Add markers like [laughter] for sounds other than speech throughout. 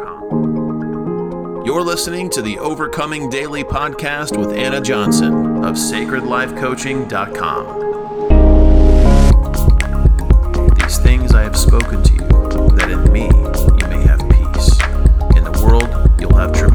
overcome. You're listening to the Overcoming Daily podcast with Anna Johnson of sacredlifecoaching.com. These things I have spoken to you, that in me you may have peace. In the world you'll have tribulation,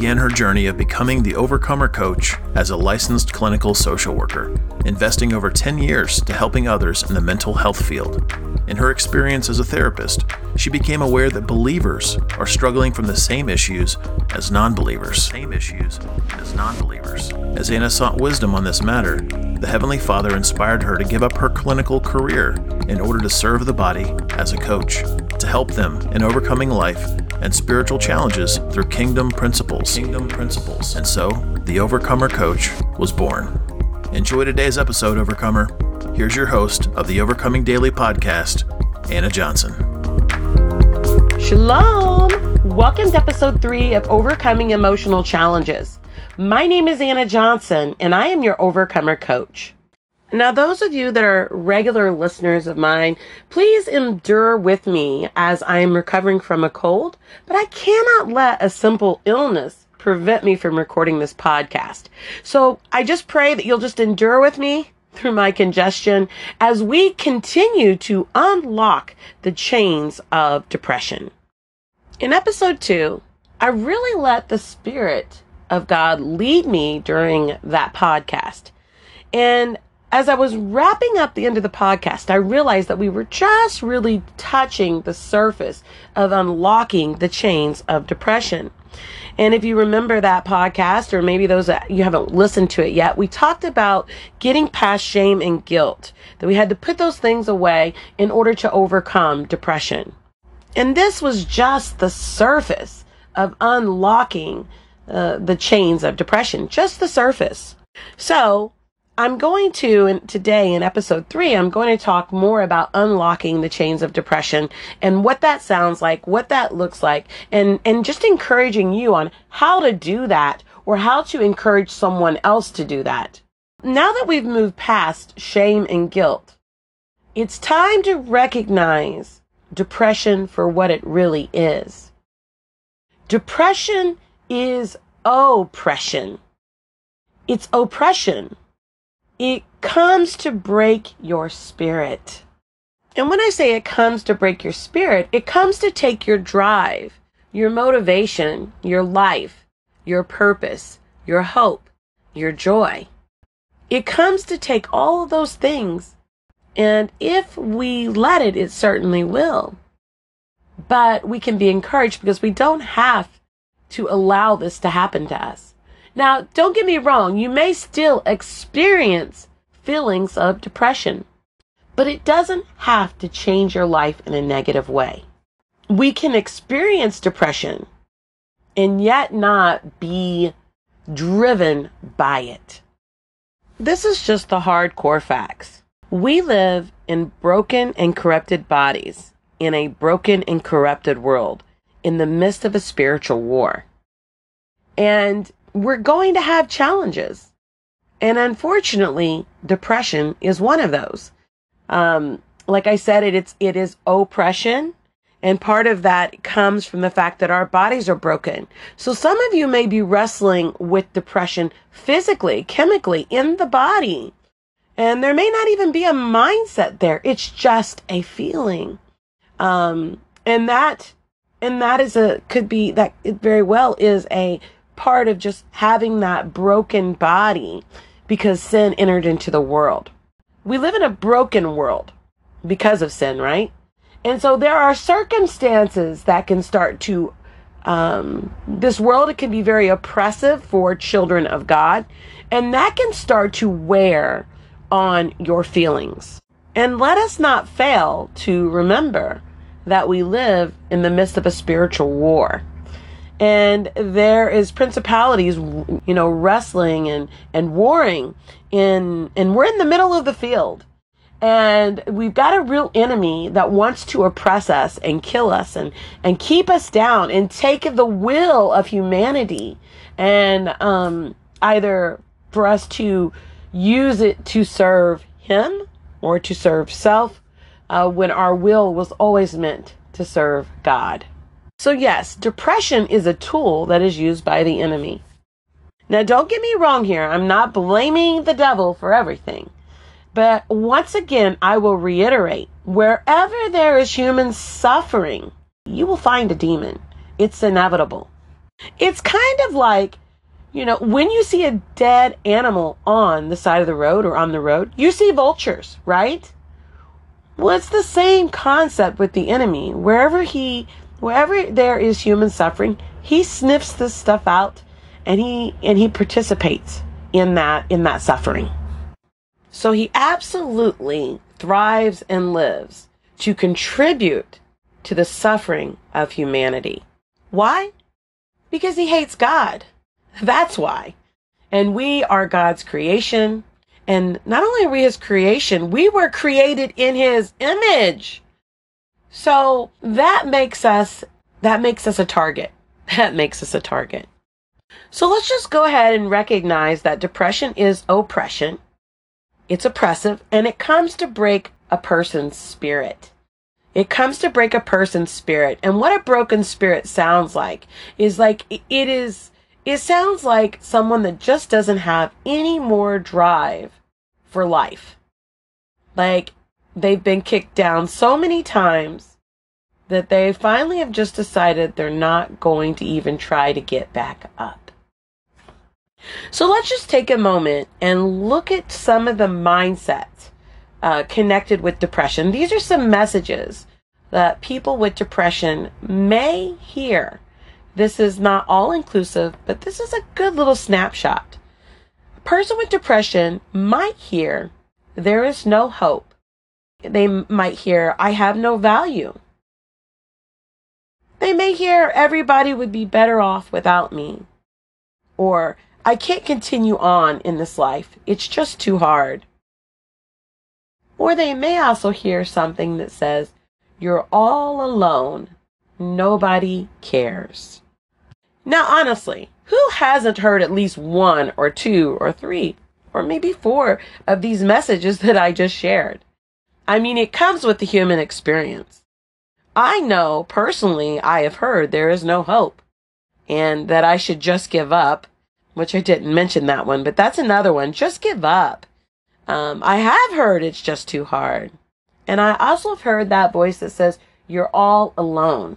began her journey of becoming the Overcomer Coach as a licensed clinical social worker, investing over 10 years to helping others in the mental health field. In her experience as a therapist, she became aware that believers are struggling from the same issues as non-believers. Same issues as non-believers. As Anna sought wisdom on this matter, the Heavenly Father inspired her to give up her clinical career in order to serve the body as a coach, help them in overcoming life and spiritual challenges through kingdom principles. Kingdom principles. And so, the Overcomer Coach was born. Enjoy today's episode, Overcomer. Here's your host of the Overcoming Daily podcast, Anna Johnson. Shalom! Welcome to episode three of Overcoming Emotional Challenges. My name is Anna Johnson, and I am your Overcomer Coach. Now, those of you that are regular listeners of mine, please endure with me as I am recovering from a cold, but I cannot let a simple illness prevent me from recording this podcast. So I just pray that you'll just endure with me through my congestion as we continue to unlock the chains of depression. In episode two, I really let the Spirit of God lead me during that podcast. And as I was wrapping up the end of the podcast, I realized that we were just really touching the surface of unlocking the chains of depression. And if you remember that podcast, or maybe those that you haven't listened to it yet, we talked about getting past shame and guilt, that we had to put those things away in order to overcome depression. And this was just the surface of unlocking uh, the chains of depression, just the surface. So, I'm going to, today in episode three, I'm going to talk more about unlocking the chains of depression and what that sounds like, what that looks like, and, and just encouraging you on how to do that or how to encourage someone else to do that. Now that we've moved past shame and guilt, it's time to recognize depression for what it really is. Depression is oppression. It's oppression. It comes to break your spirit. And when I say it comes to break your spirit, it comes to take your drive, your motivation, your life, your purpose, your hope, your joy. It comes to take all of those things. And if we let it, it certainly will. But we can be encouraged because we don't have to allow this to happen to us. Now, don't get me wrong, you may still experience feelings of depression, but it doesn't have to change your life in a negative way. We can experience depression and yet not be driven by it. This is just the hardcore facts. We live in broken and corrupted bodies in a broken and corrupted world in the midst of a spiritual war. And we're going to have challenges. And unfortunately, depression is one of those. Um, like I said, it, it's, it is oppression. And part of that comes from the fact that our bodies are broken. So some of you may be wrestling with depression physically, chemically in the body. And there may not even be a mindset there. It's just a feeling. Um, and that, and that is a, could be, that very well is a part of just having that broken body because sin entered into the world. We live in a broken world because of sin, right? And so there are circumstances that can start to, um, this world, it can be very oppressive for children of God, and that can start to wear on your feelings. And let us not fail to remember that we live in the midst of a spiritual war and there is principalities you know wrestling and and warring in and we're in the middle of the field and we've got a real enemy that wants to oppress us and kill us and and keep us down and take the will of humanity and um either for us to use it to serve Him or to serve self uh, when our will was always meant to serve God. So, yes, depression is a tool that is used by the enemy. Now, don't get me wrong here. I'm not blaming the devil for everything. But once again, I will reiterate wherever there is human suffering, you will find a demon. It's inevitable. It's kind of like, you know, when you see a dead animal on the side of the road or on the road, you see vultures, right? Well, it's the same concept with the enemy. Wherever he, wherever there is human suffering, he sniffs this stuff out and he, and he participates in that, in that suffering. So he absolutely thrives and lives to contribute to the suffering of humanity. Why? Because he hates God. That's why. And we are God's creation. And not only are we his creation, we were created in his image. So that makes us, that makes us a target. [laughs] That makes us a target. So let's just go ahead and recognize that depression is oppression. It's oppressive and it comes to break a person's spirit. It comes to break a person's spirit. And what a broken spirit sounds like is like it is it sounds like someone that just doesn't have any more drive for life. Like they've been kicked down so many times that they finally have just decided they're not going to even try to get back up. So let's just take a moment and look at some of the mindsets uh, connected with depression. These are some messages that people with depression may hear. This is not all inclusive, but this is a good little snapshot. A person with depression might hear, There is no hope. They might hear, I have no value. They may hear, Everybody would be better off without me. Or, I can't continue on in this life. It's just too hard. Or they may also hear something that says, You're all alone. Nobody cares. Now, honestly, who hasn't heard at least one or two or three or maybe four of these messages that I just shared? I mean, it comes with the human experience. I know personally I have heard there is no hope and that I should just give up, which I didn't mention that one, but that's another one. Just give up. Um, I have heard it's just too hard. And I also have heard that voice that says, you're all alone.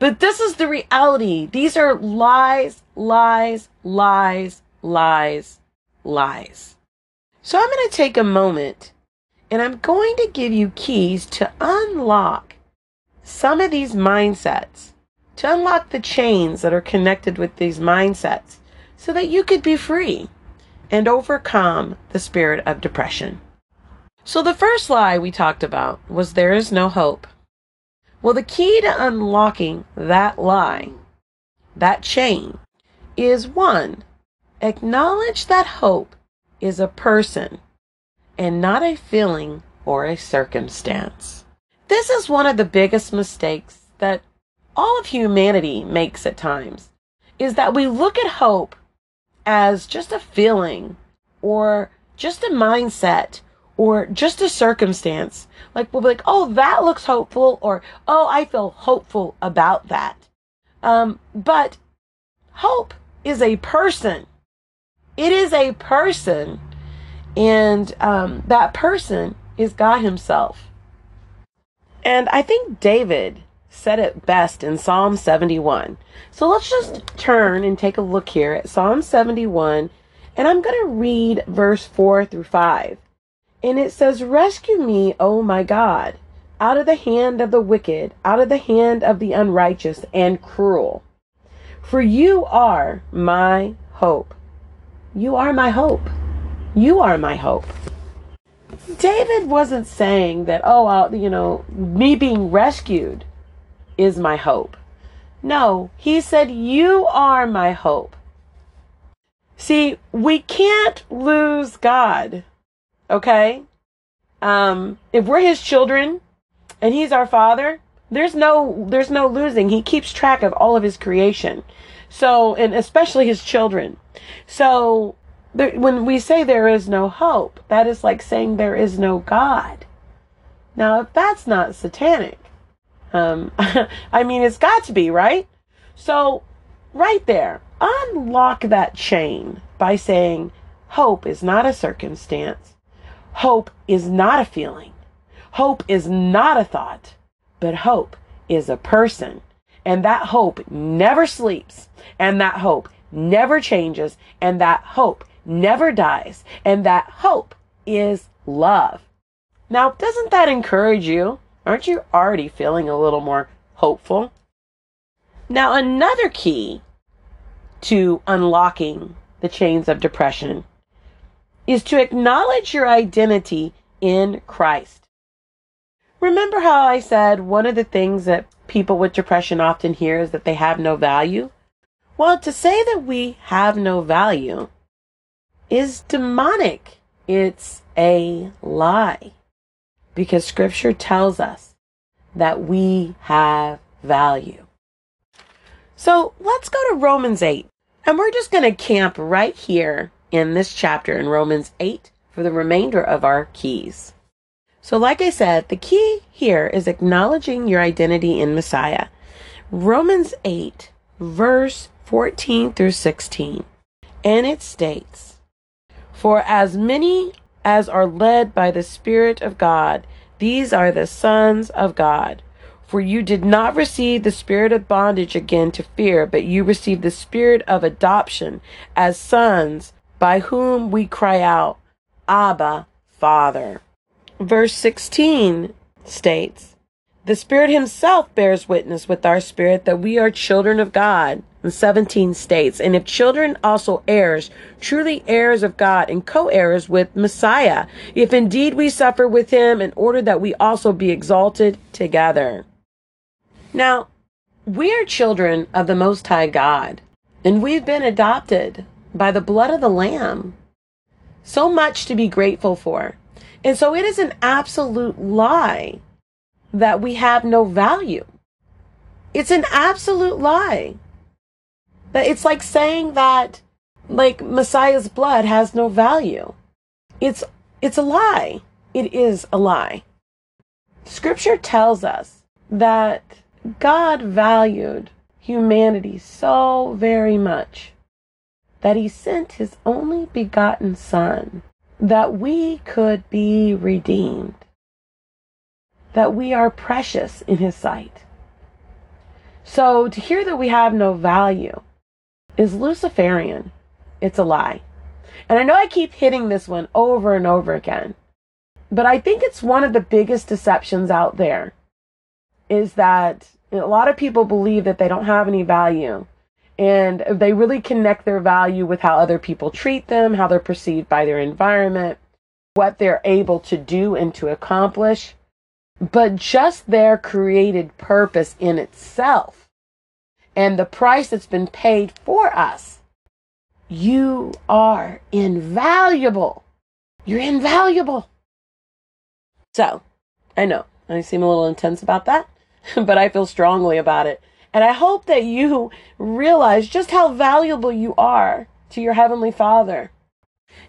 But this is the reality. These are lies, lies, lies, lies, lies. So I'm going to take a moment and I'm going to give you keys to unlock some of these mindsets, to unlock the chains that are connected with these mindsets so that you could be free and overcome the spirit of depression. So, the first lie we talked about was there is no hope. Well, the key to unlocking that lie, that chain, is one, acknowledge that hope is a person and not a feeling or a circumstance. This is one of the biggest mistakes that all of humanity makes at times, is that we look at hope as just a feeling or just a mindset or just a circumstance. Like we'll be like, oh, that looks hopeful, or oh, I feel hopeful about that. Um, but hope is a person. It is a person, and um, that person is God Himself. And I think David said it best in Psalm 71. So let's just turn and take a look here at Psalm 71, and I'm going to read verse 4 through 5. And it says, Rescue me, O my God, out of the hand of the wicked, out of the hand of the unrighteous and cruel. For you are my hope. You are my hope. You are my hope. David wasn't saying that, oh, I'll, you know, me being rescued is my hope. No, he said, You are my hope. See, we can't lose God, okay? Um, if we're his children and he's our father, there's no there's no losing. He keeps track of all of his creation. So, and especially his children. So, there, when we say there is no hope, that is like saying there is no God. Now, if that's not satanic, um, [laughs] I mean, it's got to be, right? So, right there, unlock that chain by saying, hope is not a circumstance. Hope is not a feeling. Hope is not a thought, but hope is a person. And that hope never sleeps. And that hope never changes. And that hope never dies. And that hope is love. Now, doesn't that encourage you? Aren't you already feeling a little more hopeful? Now, another key to unlocking the chains of depression is to acknowledge your identity in Christ. Remember how I said one of the things that people with depression often hear is that they have no value? Well, to say that we have no value is demonic. It's a lie. Because scripture tells us that we have value. So let's go to Romans 8. And we're just going to camp right here in this chapter in Romans 8 for the remainder of our keys. So, like I said, the key here is acknowledging your identity in Messiah. Romans 8, verse 14 through 16. And it states, For as many as are led by the Spirit of God, these are the sons of God. For you did not receive the spirit of bondage again to fear, but you received the spirit of adoption as sons, by whom we cry out, Abba, Father. Verse 16 states, The Spirit Himself bears witness with our spirit that we are children of God. And 17 states, And if children also heirs, truly heirs of God, and co heirs with Messiah, if indeed we suffer with Him, in order that we also be exalted together. Now, we are children of the Most High God, and we've been adopted by the blood of the Lamb. So much to be grateful for. And so it is an absolute lie that we have no value. It's an absolute lie. That it's like saying that like Messiah's blood has no value. It's it's a lie. It is a lie. Scripture tells us that God valued humanity so very much that he sent his only begotten Son that we could be redeemed, that we are precious in his sight. So to hear that we have no value is Luciferian. It's a lie. And I know I keep hitting this one over and over again, but I think it's one of the biggest deceptions out there is that a lot of people believe that they don't have any value and they really connect their value with how other people treat them, how they're perceived by their environment, what they're able to do and to accomplish. But just their created purpose in itself and the price that's been paid for us, you are invaluable. You're invaluable. So, I know I seem a little intense about that. [laughs] but I feel strongly about it. And I hope that you realize just how valuable you are to your Heavenly Father.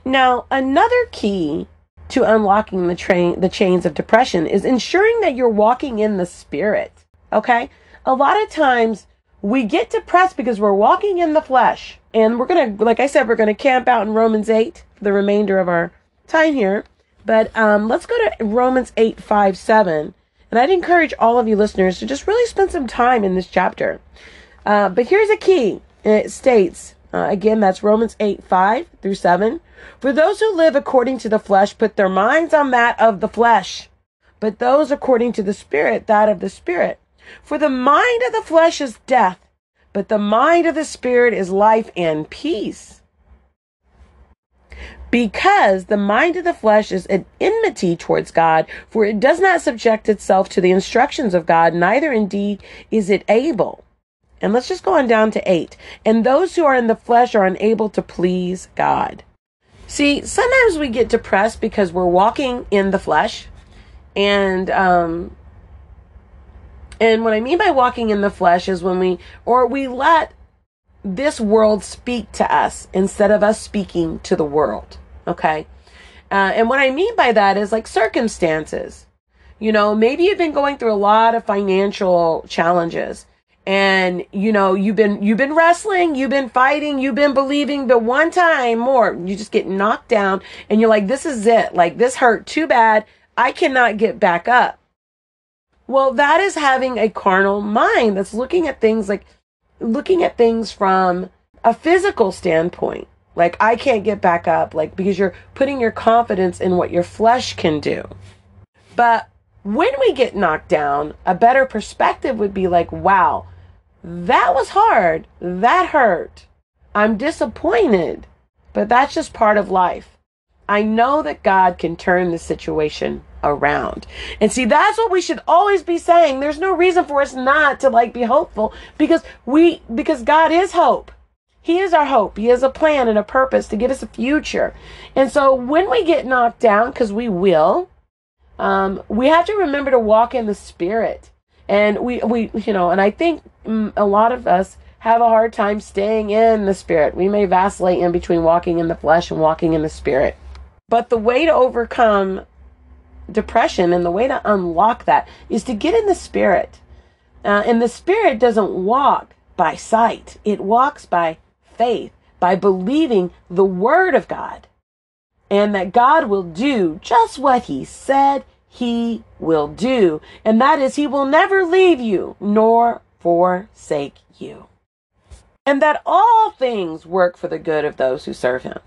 Now, another key to unlocking the train the chains of depression is ensuring that you're walking in the spirit. Okay? A lot of times we get depressed because we're walking in the flesh. And we're gonna like I said, we're gonna camp out in Romans 8 for the remainder of our time here. But um, let's go to Romans 8, 5, 7. And I'd encourage all of you listeners to just really spend some time in this chapter. Uh, but here's a key. It states, uh, again, that's Romans 8, 5 through 7. For those who live according to the flesh put their minds on that of the flesh, but those according to the Spirit, that of the Spirit. For the mind of the flesh is death, but the mind of the Spirit is life and peace because the mind of the flesh is an enmity towards God, for it does not subject itself to the instructions of God, neither indeed is it able. And let's just go on down to eight. And those who are in the flesh are unable to please God. See, sometimes we get depressed because we're walking in the flesh. And, um, and what I mean by walking in the flesh is when we, or we let this world speak to us instead of us speaking to the world. Okay. Uh, and what I mean by that is like circumstances. You know, maybe you've been going through a lot of financial challenges and you know you've been you've been wrestling you've been fighting you've been believing but one time more you just get knocked down and you're like this is it like this hurt too bad i cannot get back up well that is having a carnal mind that's looking at things like looking at things from a physical standpoint like i can't get back up like because you're putting your confidence in what your flesh can do but when we get knocked down, a better perspective would be like, wow, that was hard. That hurt. I'm disappointed, but that's just part of life. I know that God can turn the situation around. And see, that's what we should always be saying. There's no reason for us not to like be hopeful because we, because God is hope. He is our hope. He has a plan and a purpose to give us a future. And so when we get knocked down, because we will, um, we have to remember to walk in the spirit. And we, we, you know, and I think mm, a lot of us have a hard time staying in the spirit. We may vacillate in between walking in the flesh and walking in the spirit. But the way to overcome depression and the way to unlock that is to get in the spirit. Uh, and the spirit doesn't walk by sight, it walks by faith, by believing the word of God and that God will do just what he said he will do. And that is, he will never leave you nor forsake you. And that all things work for the good of those who serve him.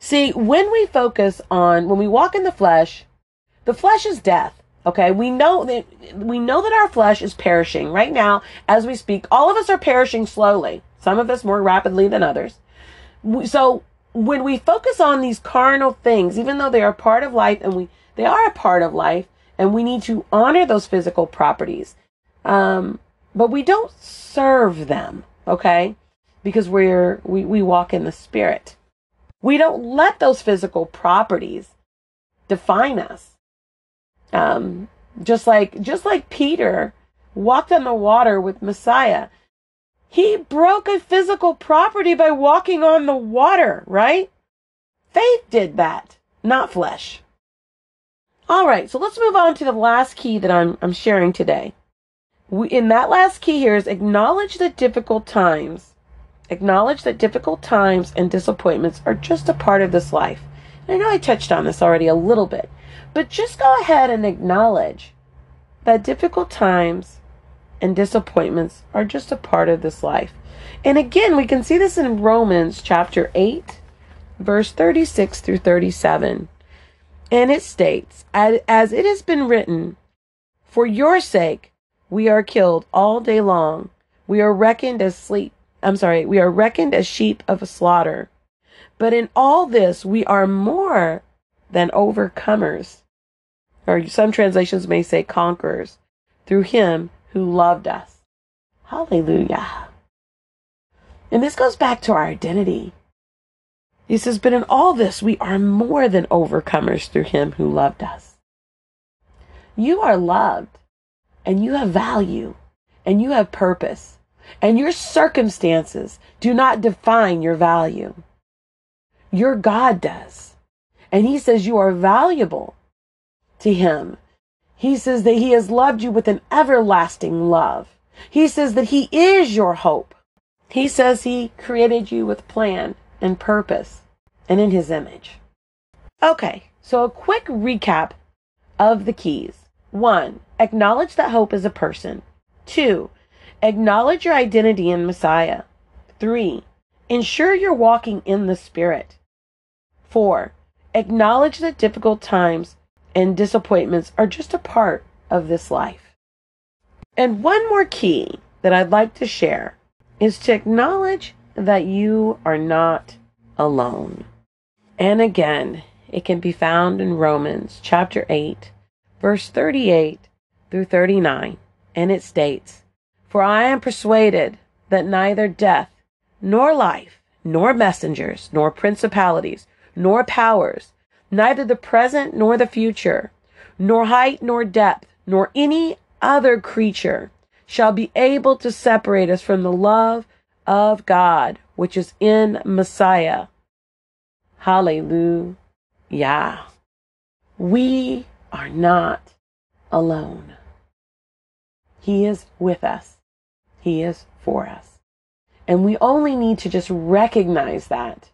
See, when we focus on, when we walk in the flesh, the flesh is death. Okay, we know that we know that our flesh is perishing right now as we speak. All of us are perishing slowly. Some of us more rapidly than others. So when we focus on these carnal things, even though they are part of life and we they are a part of life, and we need to honor those physical properties. Um, but we don't serve them, okay? Because we're we, we walk in the spirit. We don't let those physical properties define us. Um, just like just like Peter walked on the water with Messiah. He broke a physical property by walking on the water, right? Faith did that, not flesh. All right, so let's move on to the last key that I'm, I'm sharing today. We, in that last key here is acknowledge that difficult times, acknowledge that difficult times and disappointments are just a part of this life. And I know I touched on this already a little bit, but just go ahead and acknowledge that difficult times and disappointments are just a part of this life. And again, we can see this in Romans chapter 8, verse 36 through 37. And it states, As it has been written, For your sake we are killed all day long. We are reckoned as sleep. I'm sorry, we are reckoned as sheep of a slaughter. But in all this we are more than overcomers. Or some translations may say conquerors through him who loved us. Hallelujah. And this goes back to our identity. He says, But in all this, we are more than overcomers through him who loved us. You are loved, and you have value, and you have purpose, and your circumstances do not define your value. Your God does. And he says you are valuable to him. He says that he has loved you with an everlasting love. He says that he is your hope. He says he created you with plan and purpose and in his image. Okay, so a quick recap of the keys. One, acknowledge that hope is a person. Two, acknowledge your identity in Messiah. Three, ensure you're walking in the Spirit. Four, acknowledge that difficult times and disappointments are just a part of this life. And one more key that I'd like to share is to acknowledge that you are not alone. And again, it can be found in Romans chapter 8, verse 38 through 39. And it states, For I am persuaded that neither death, nor life, nor messengers, nor principalities, nor powers, neither the present nor the future, nor height nor depth, nor any other creature shall be able to separate us from the love of God, which is in Messiah. Hallelujah. We are not alone. He is with us. He is for us. And we only need to just recognize that.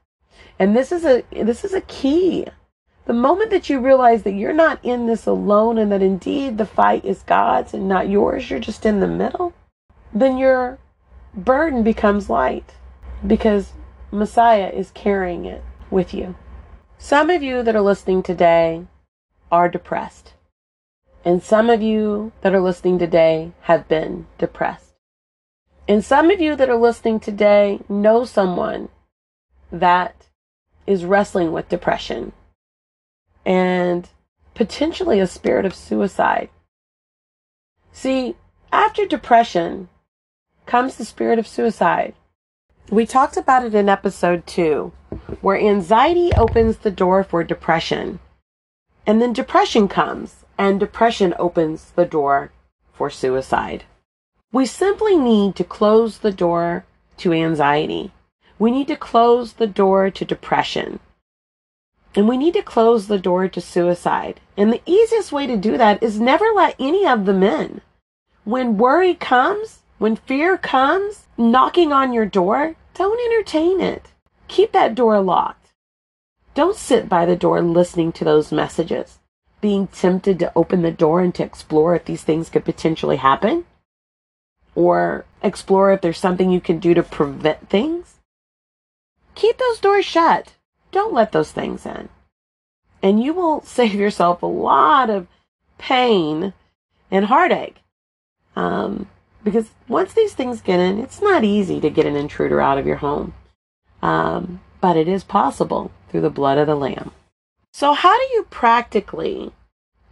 And this is a this is a key. The moment that you realize that you're not in this alone and that indeed the fight is God's and not yours, you're just in the middle, then your burden becomes light because Messiah is carrying it with you. Some of you that are listening today are depressed. And some of you that are listening today have been depressed. And some of you that are listening today know someone that is wrestling with depression and potentially a spirit of suicide. See, after depression comes the spirit of suicide. We talked about it in episode two, where anxiety opens the door for depression. And then depression comes, and depression opens the door for suicide. We simply need to close the door to anxiety. We need to close the door to depression. And we need to close the door to suicide. And the easiest way to do that is never let any of them in. When worry comes, when fear comes knocking on your door, don't entertain it. Keep that door locked. Don't sit by the door listening to those messages, being tempted to open the door and to explore if these things could potentially happen, or explore if there's something you can do to prevent things. Keep those doors shut. Don't let those things in. And you will [laughs] save yourself a lot of pain and heartache. Um, because once these things get in, it's not easy to get an intruder out of your home. Um, but it is possible through the blood of the Lamb. So, how do you practically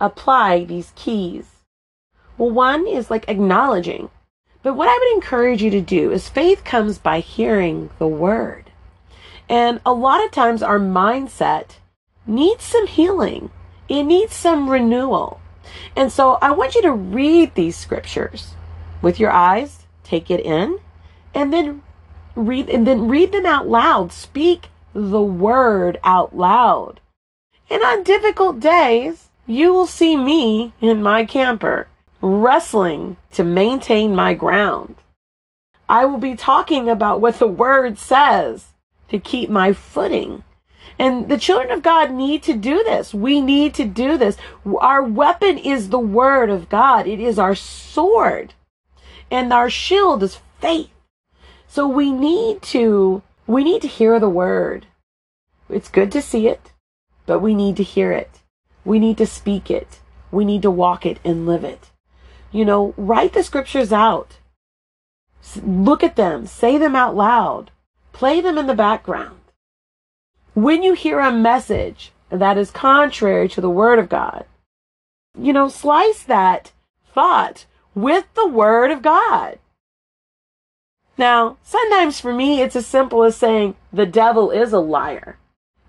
apply these keys? Well, one is like acknowledging. But what I would encourage you to do is faith comes by hearing the word. And a lot of times our mindset needs some healing. It needs some renewal. And so I want you to read these scriptures with your eyes, take it in, and then read and then read them out loud. Speak the word out loud. And on difficult days, you will see me in my camper wrestling to maintain my ground. I will be talking about what the word says to keep my footing. And the children of God need to do this. We need to do this. Our weapon is the word of God. It is our sword. And our shield is faith. So we need to, we need to hear the word. It's good to see it, but we need to hear it. We need to speak it. We need to walk it and live it. You know, write the scriptures out. Look at them. Say them out loud. Play them in the background. When you hear a message that is contrary to the Word of God, you know, slice that thought with the Word of God. Now, sometimes for me, it's as simple as saying, the devil is a liar.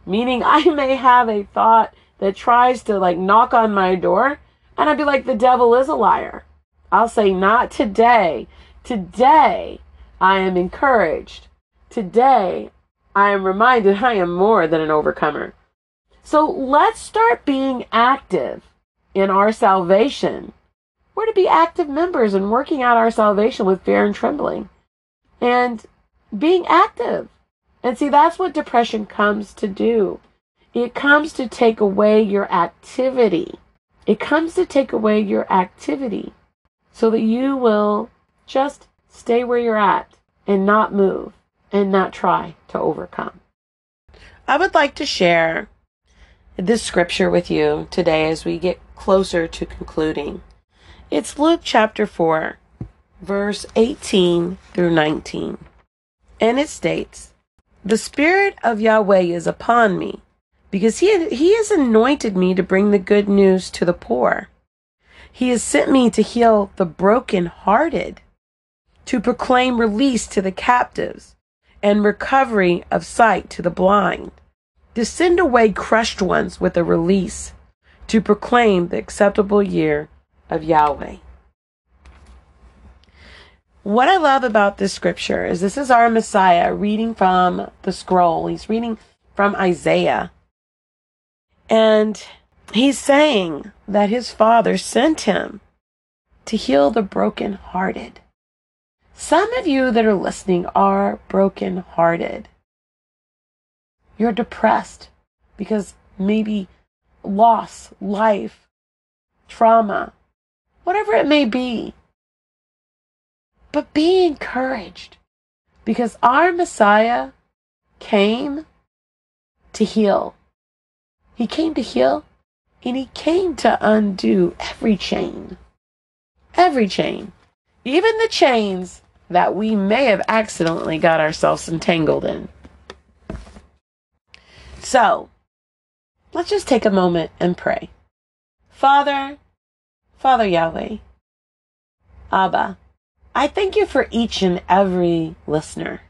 Meaning, [laughs] I may have a thought that tries to like knock on my door, and I'd be like, the devil is a liar. I'll say, not today. Today, I am encouraged Today, I am reminded I am more than an overcomer. So let's start being active in our salvation. We're to be active members and working out our salvation with fear and trembling and being active. And see, that's what depression comes to do. It comes to take away your activity. It comes to take away your activity so that you will just stay where you're at and not move and not try to overcome. I would like to share this scripture with you today as we get closer to concluding. It's Luke chapter 4, verse 18 through 19. And it states, The Spirit of Yahweh is upon me, because he, he has anointed me to bring the good news to the poor. He has sent me to heal the broken-hearted, to proclaim release to the captives, and recovery of sight to the blind, to send away crushed ones with a release, to proclaim the acceptable year of Yahweh. what I love about this scripture is this is our Messiah reading from the scroll. He's reading from Isaiah. And he's saying that his father sent him to heal the brokenhearted. Some of you that are listening are brokenhearted. You're depressed because maybe loss, life, trauma, whatever it may be. But be encouraged because our Messiah came to heal. He came to heal and he came to undo every chain. Every chain. Even the chains that we may have accidentally got ourselves entangled in. So, let's just take a moment and pray. Father, Father Yahweh, Abba, I thank you for each and every listener.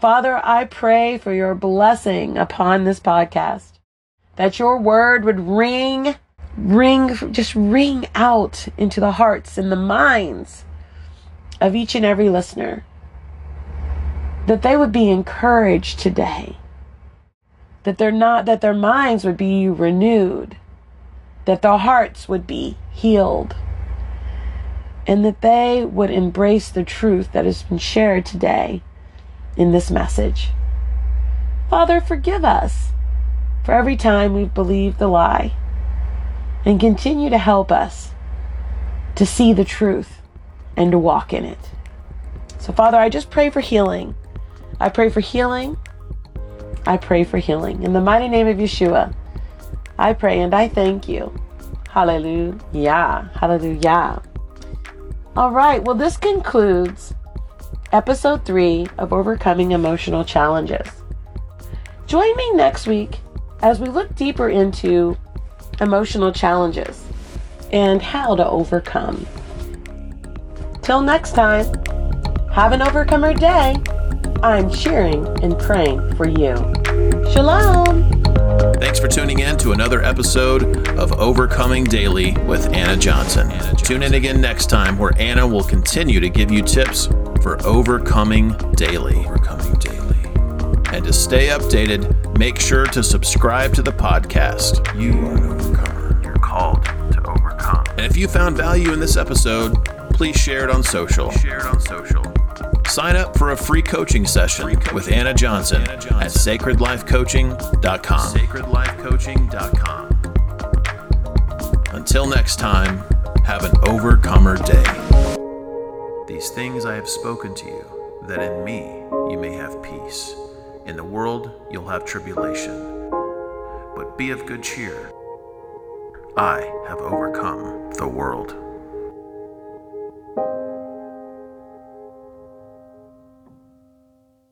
Father, I pray for your blessing upon this podcast, that your word would ring, ring, just ring out into the hearts and the minds of each and every listener, that they would be encouraged today, that they're not, that their minds would be renewed, that their hearts would be healed and that they would embrace the truth that has been shared today in this message. Father, forgive us for every time we've believed the lie and continue to help us to see the truth and to walk in it. So, Father, I just pray for healing. I pray for healing. I pray for healing. In the mighty name of Yeshua, I pray and I thank you. Hallelujah. Hallelujah. All right, well, this concludes episode three of Overcoming Emotional Challenges. Join me next week as we look deeper into emotional challenges and how to overcome. Till next time, have an overcomer day. I'm cheering and praying for you. Shalom. Thanks for tuning in to another episode of Overcoming Daily with Anna Johnson. Tune in again next time where Anna will continue to give you tips for overcoming daily. Overcoming daily. And to stay updated, make sure to subscribe to the podcast. You are an overcomer. You're called to overcome. And if you found value in this episode, please share it on social. Share it on social. Sign up for a free coaching session free coaching with Anna Johnson, Anna Johnson at sacredlifecoaching.com. Sacredlifecoaching.com. Until next time, have an overcomer day. These things I have spoken to you, that in me you may have peace. In the world you'll have tribulation. But be of good cheer. I have overcome the world.